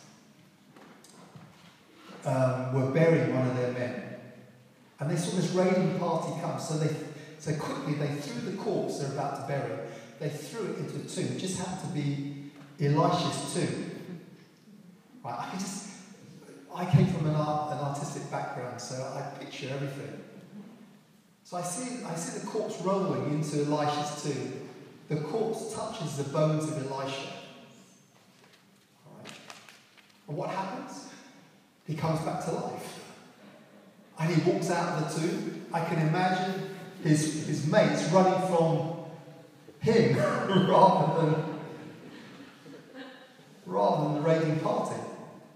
[SPEAKER 1] um, were burying one of their men? And they saw this raiding party come, so they so quickly they threw the corpse they're about to bury, they threw it into a tomb. It just happened to be Elisha's tomb. Right, I just, I came from an, art, an artistic background, so I picture everything. So I see, I see the corpse rolling into Elisha's tomb. The corpse touches the bones of Elisha. And what happens? He comes back to life. And he walks out of the tomb. I can imagine his, his mates running from him rather than rather than the raiding party.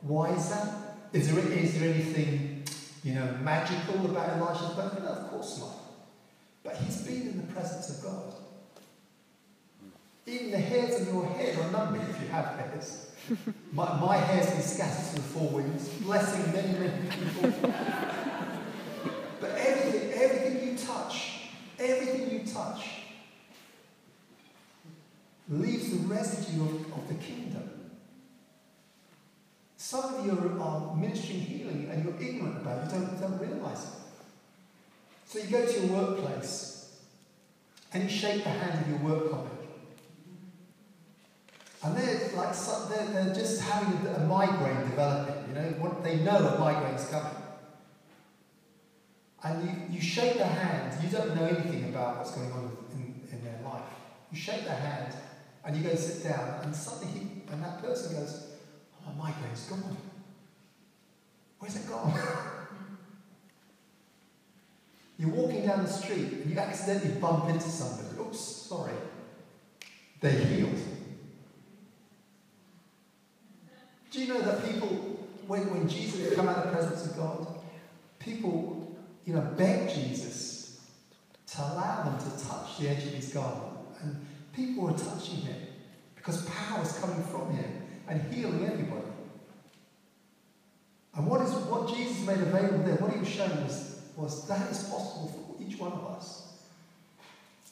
[SPEAKER 1] Why is that? Is there, is there anything, you know, magical about Elisha's birth? No, of course not. But he's been in the presence of God. Even the hairs on your head are numbered if you have hairs. My, my hair's been scattered to the four winds, blessing many, many people. but everything, everything you touch Everything you touch leaves the residue of, of the kingdom. Some of you are, are ministering healing and you're ignorant about it, you don't, don't realize it. So you go to your workplace and you shake the hand of your work colleague. And they're like they're, just having a, migraine developing, you know, they know a migraine's coming and you, you shake their hand, you don't know anything about what's going on in, in their life. You shake their hand and you go sit down, and suddenly he, and that person goes, Oh, my migraine's gone. Where's it gone? You're walking down the street and you accidentally bump into somebody. Oops, sorry. They're healed. Do you know that people, when, when Jesus come out of the presence of God, people you know, begged Jesus to allow them to touch the edge of his garment. And people were touching him because power was coming from him and healing everybody. And what is what Jesus made available there, what he was showing was, was that is possible for each one of us.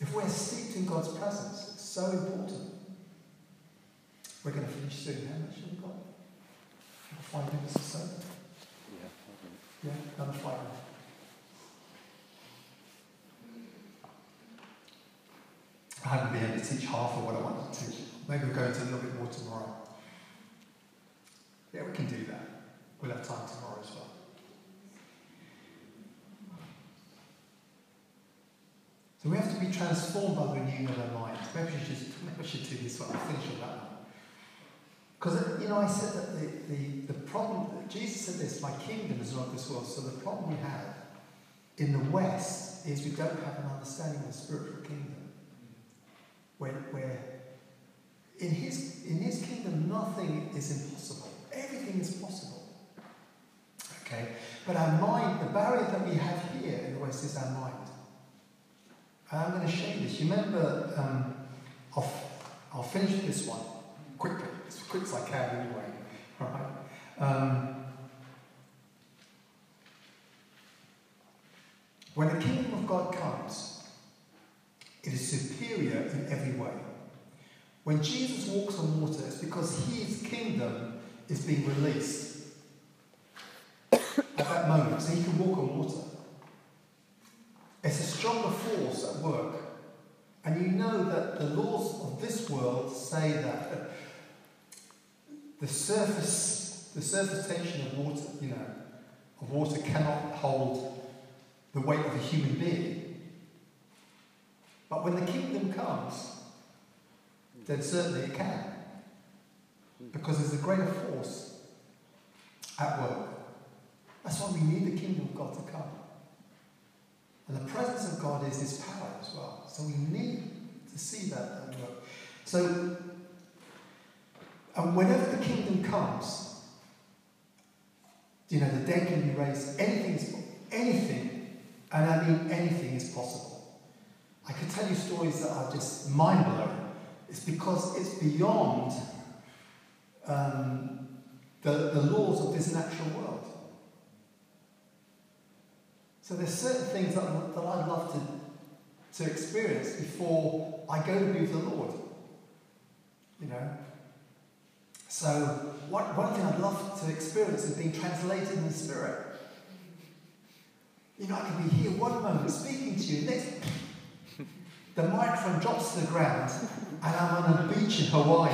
[SPEAKER 1] If we're steeped in God's presence, it's so important. We're going to finish soon, how much we got? Five minutes or so? Yeah, yeah another five. I haven't been able to teach half of what I wanted to teach. Maybe we'll go into a little bit more tomorrow. Yeah, we can do that. We'll have time tomorrow as well. So we have to be transformed by the renewing of our minds. Maybe we should, maybe we should do this one. I'll finish on that one. Because, you know, I said that the, the, the problem, Jesus said this, my kingdom is not this world. So the problem we have in the West is we don't have an understanding of the spiritual kingdom where, where in, his, in his kingdom nothing is impossible. Everything is possible. Okay? But our mind, the barrier that we have here in the West is our mind. And I'm going to show you this. You remember, um, I'll, I'll finish this one quickly, as quick as I can anyway. All right? Um, when the kingdom of God comes, it is superior in every way. When Jesus walks on water, it's because his kingdom is being released at that moment, so he can walk on water. It's a stronger force at work. And you know that the laws of this world say that the surface, the surface tension of water, you know, of water cannot hold the weight of a human being. But when the kingdom comes, then certainly it can. Because there's a greater force at work. That's why we need the kingdom of God to come. And the presence of God is his power as well. So we need to see that at work. So, and whenever the kingdom comes, you know, the dead can be raised, anything is anything, and I mean anything is possible. I could tell you stories that are just mind blowing. It's because it's beyond um, the, the laws of this natural world. So there's certain things that, that I'd love to, to experience before I go to be with the Lord. You know? So one, one thing I'd love to experience is being translated in the Spirit. You know, I can be here one moment speaking to you, next the microphone drops to the ground and I'm on a beach in Hawaii.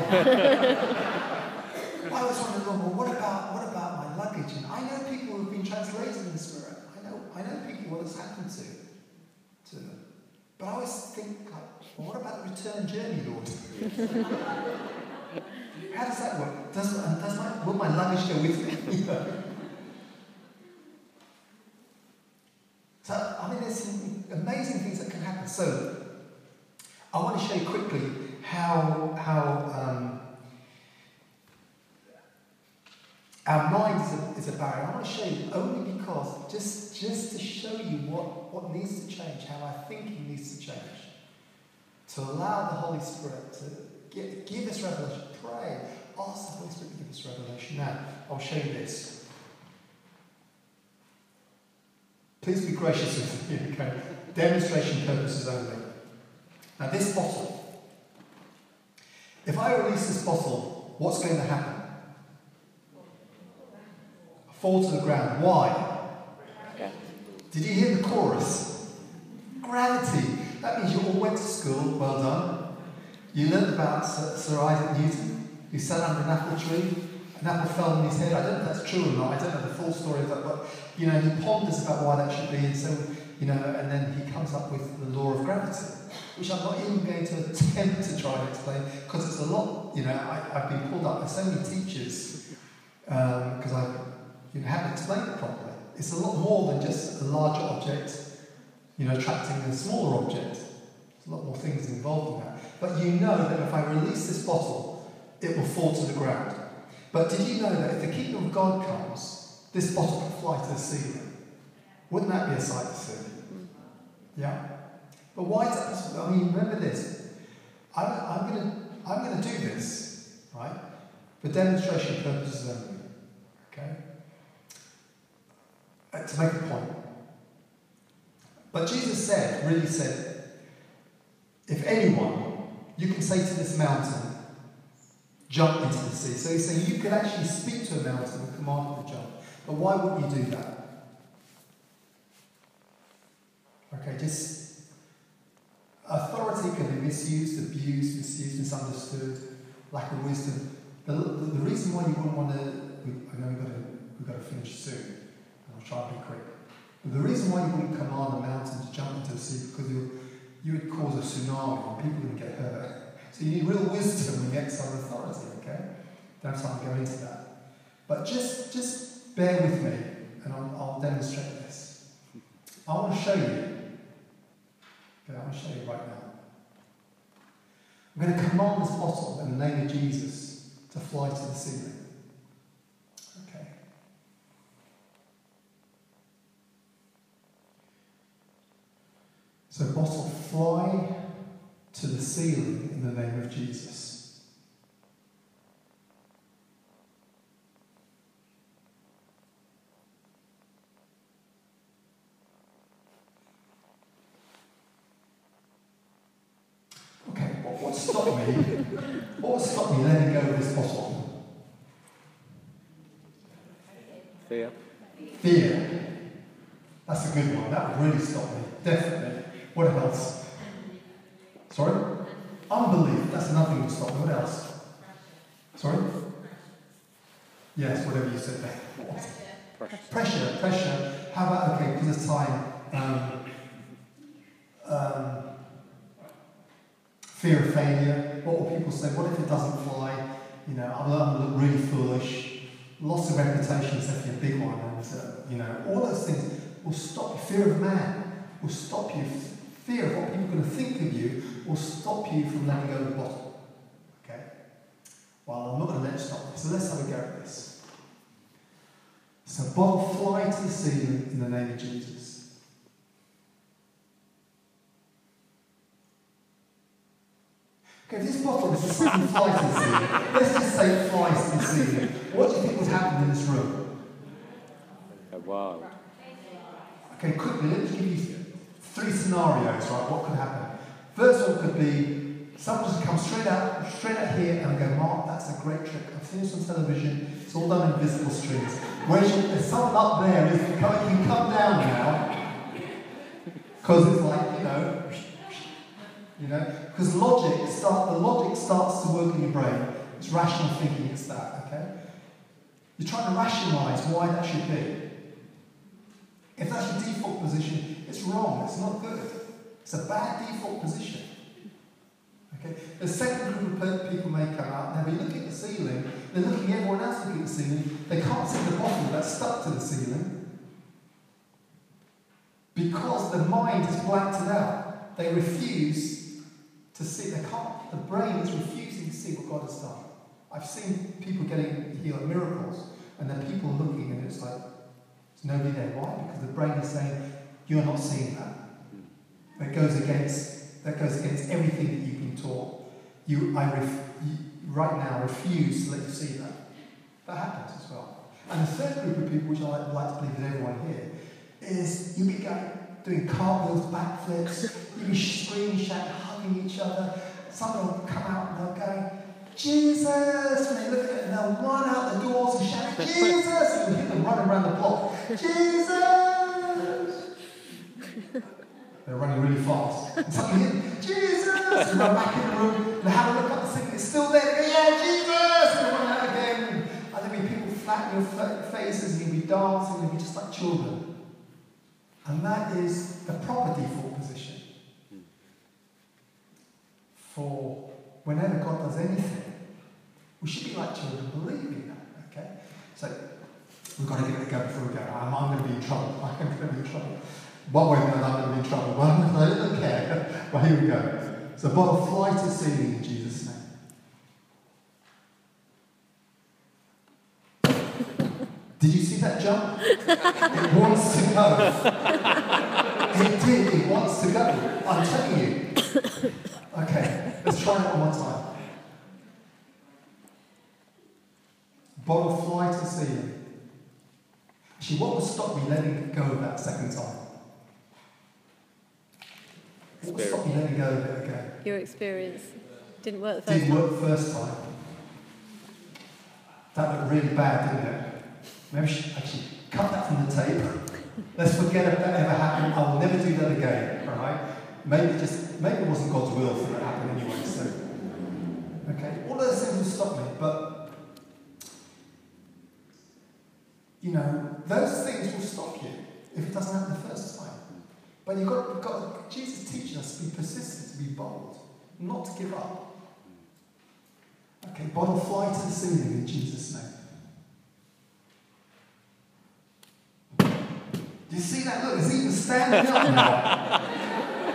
[SPEAKER 1] I was wondering, well, what about what about my luggage? And I know people who've been translated in the Spirit. I know I know people what has happened to, to them. But I always think, well, what about the return journey, Lord? How does that work? Does, does my, will my luggage go with me? so, I mean, there's some amazing things that can happen. So, I want to show you quickly how, how um, Our mind is a, is a barrier. I want to show you only because, just, just to show you what, what needs to change, how our thinking needs to change. To allow the Holy Spirit to get, give us revelation. Pray. Ask the Holy Spirit to give us revelation. Now, I'll show you this. Please be gracious with me, okay? Demonstration purposes only. Now, this bottle, if I release this bottle, what's going to happen? fall to the ground. Why? Did you hear the chorus? Gravity. That means you all went to school, well done. You learned about Sir, Sir Isaac Newton, who sat under an apple tree. An apple fell on his head. I don't know if that's true or not. I don't know the full story of that, but you know, he ponders about why that should be, and so you know, and then he comes up with the law of gravity, which I'm not even going to attempt to try and explain because it's a lot. You know, I, have been pulled up by so many teachers because um, I've you know, haven't explained it properly. It's a lot more than just a larger object, you know, attracting a smaller object. There's a lot more things involved in that. But you know that if I release this bottle, it will fall to the ground. But did you know that if the kingdom of God comes, this bottle can fly to the ceiling? Wouldn't that be a sight to see? Yeah. But why is that possible? I mean, remember this. I'm, I'm going to I'm going to do this, right, for demonstration purposes only. Okay? Uh, to make a point. But Jesus said, really said, if anyone, you can say to this mountain, jump into the sea. So he's saying you could actually speak to a mountain and command it to jump. But why wouldn't you do that? Okay, just authority can be misused, abused, misused, misunderstood, lack of wisdom. The, the, the reason why you wouldn't want to, I know we've got to, we've got to finish soon I'll try and be quick. But the reason why you wouldn't command a mountain to jump into the sea because you you would cause a tsunami and people would get hurt. So you need real wisdom when you exercise authority, okay? Don't have time to go into that. But just just bear with me and I'll, I'll demonstrate this. I want to show you. Okay, I want to show you right now. I'm going to command this bottle in the name of Jesus to fly to the ceiling. Okay. So, bottle, fly to the ceiling in the name of Jesus. Okay, what, stopped me? what stop me letting go of this bottle?
[SPEAKER 2] Fear.
[SPEAKER 1] Fear. That's a good one. That really stop me. Definitely. What else? Sorry? Unbelief. That's nothing to stop me. What else? Sorry? Yes, whatever you said there.
[SPEAKER 2] Pressure.
[SPEAKER 1] Pressure, pressure. How about, okay, because of time, um, um, fear of failure. What will people say? What if it doesn't fly? You know, I'm going to look really foolish. Loss of reputation is definitely a big one. And, uh, you know, all those things will stop you. Fear of man will stop you. Fear of what people are going to think of you will stop you from letting go of the bottle. Okay? Well, I'm not going to let you stop me. So let's have a go at this. So, bottle fly to the ceiling in the name of Jesus. Okay, if this bottle is a simply fly to the ceiling, let's just say flies to the ceiling. What do you think would happen in this room?
[SPEAKER 2] Wild.
[SPEAKER 1] Okay, quickly, let me give you three scenarios, right? What could happen? First one could be someone just come straight out, straight out here and go, Mark, that's a great trick. I've seen this on television. It's all done in visible streams. Whereas there's someone up there who can come, can come down now, because it's like, you know, you know, because logic start the logic starts to work in your brain. It's rational thinking. It's that, okay? You're trying to rationalise why that should be. If that's your default position, it's wrong. It's not good. It's a bad default position. Okay? The second group of people may come out, they'll be looking at the ceiling, they're looking at everyone else looking at the ceiling, they can't see the bottle that's stuck to the ceiling because the mind has blanked it out. They refuse to see, they can't, the brain is refusing to see what God has done. I've seen people getting healed, miracles, and then people looking and it's like, there's nobody there. Why? Because the brain is saying, you're not seeing that. That goes against, that goes against everything that you've been taught. You, I ref, you, right now refuse to let you see that. That happens as well. And the third group of people, which I like, like to believe is everyone here, is you be going, doing cartwheels, backflips, you be screaming, shouting, hugging each other. Someone will come out and they'll go, Jesus! And they look at it and they'll run out the doors and shout, Jesus! And you hear them running around the block, Jesus! They're running really fast. And suddenly Jesus! And run back in the room and have a look up the ceiling, it's still there. They go, yeah, Jesus! And they run out again. And there'll be people flat in your faces and you'll be dancing and you'll be just like children. And that is the proper default position for whenever God does anything. We should be like children, believing that, okay? So, we've got to get it go before we go. I'm, I'm going to be in trouble. I'm going to be in trouble. One way or another, I'm going to be in trouble. Well, I don't care. Well, here we go. So, bottle fly to ceiling in Jesus' name. Did you see that jump? it wants to go. It did. It wants to go. I'm telling you. Okay, let's try it one more time. Bottle fly to ceiling. Actually, what would stop me letting go of that second time? What would stop letting go of it again?
[SPEAKER 3] Your experience didn't work the first
[SPEAKER 1] Didn't
[SPEAKER 3] time.
[SPEAKER 1] work the first time. That looked really bad, didn't it? Maybe she actually cut that from the tape. Let's forget if that ever happened. I will never do that again, all right? Maybe just, maybe it wasn't God's will for it to happen anyway, so. Okay, all those things will stop me, but, you know, those things will stop you if it doesn't happen the first time. But you've got, you've got Jesus teaching us to be persistent, to be bold, not to give up. Okay, bottle fly to the ceiling in Jesus' name. Do you see that? Look, it's even standing up now.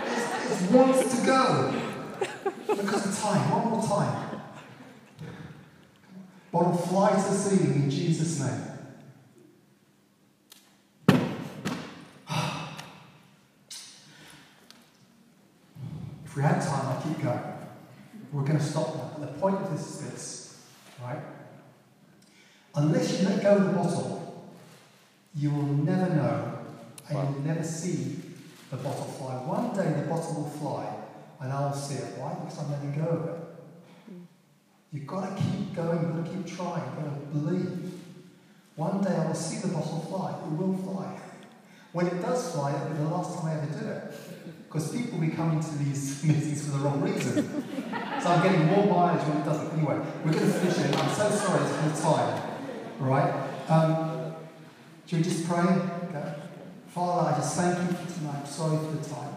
[SPEAKER 1] It's, it wants to go. Because of time. One more time. Bottle fly to the ceiling in Jesus' name. If we had time, I'd keep going. We're going to stop now. But the point of this is this, right? Unless you let go of the bottle, you will never know and you'll never see the bottle fly. One day the bottle will fly and I'll see it. Why? Because I'm letting go of it. Hmm. You've got to keep going, you've got to keep trying, you've got to believe. One day I will see the bottle fly. It will fly. When it does fly, it'll be the last time I ever do it. Because people will be coming to these meetings for the wrong reason. so I'm getting more mileage when it doesn't. Anyway, we're going to finish it. I'm so sorry it's full time. Right? Um, should we just pray? Okay. Father, I just thank you for tonight. I'm Sorry for the time.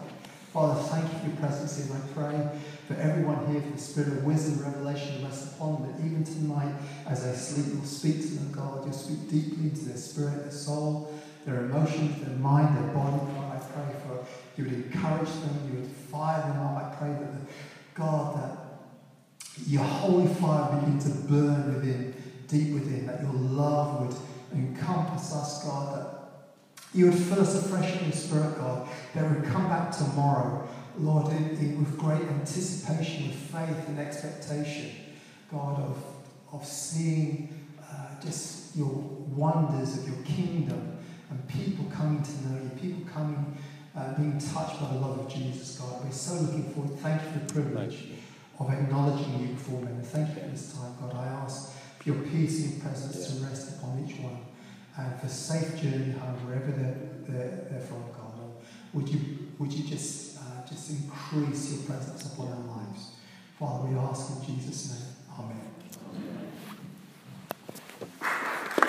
[SPEAKER 1] Father, thank you for your presence here. I pray for everyone here for the spirit of wisdom revelation rest upon them. That even tonight, as they sleep, you'll speak to them, God. You'll speak deeply into their spirit, their soul, their emotions, their mind, their body. God, I pray for you would encourage them, you would fire them up. I pray that, the, God, that your holy fire begin to burn within, deep within, that your love would encompass us, God, that you would fill us afresh in your spirit, God, that we would come back tomorrow, Lord, in, in, with great anticipation, with faith and expectation, God, of, of seeing uh, just your wonders of your kingdom and people coming to know you, people coming, uh, being touched by the love of Jesus, God. We're so looking forward. Thank you for the privilege of acknowledging you before men. Thank you for this time, God. I ask for your peace and presence to rest upon each one and for safe journey home, wherever they're, they're, they're from, God. Would you, would you just, uh, just increase your presence upon our lives? Father, we ask in Jesus' name. Amen. Amen.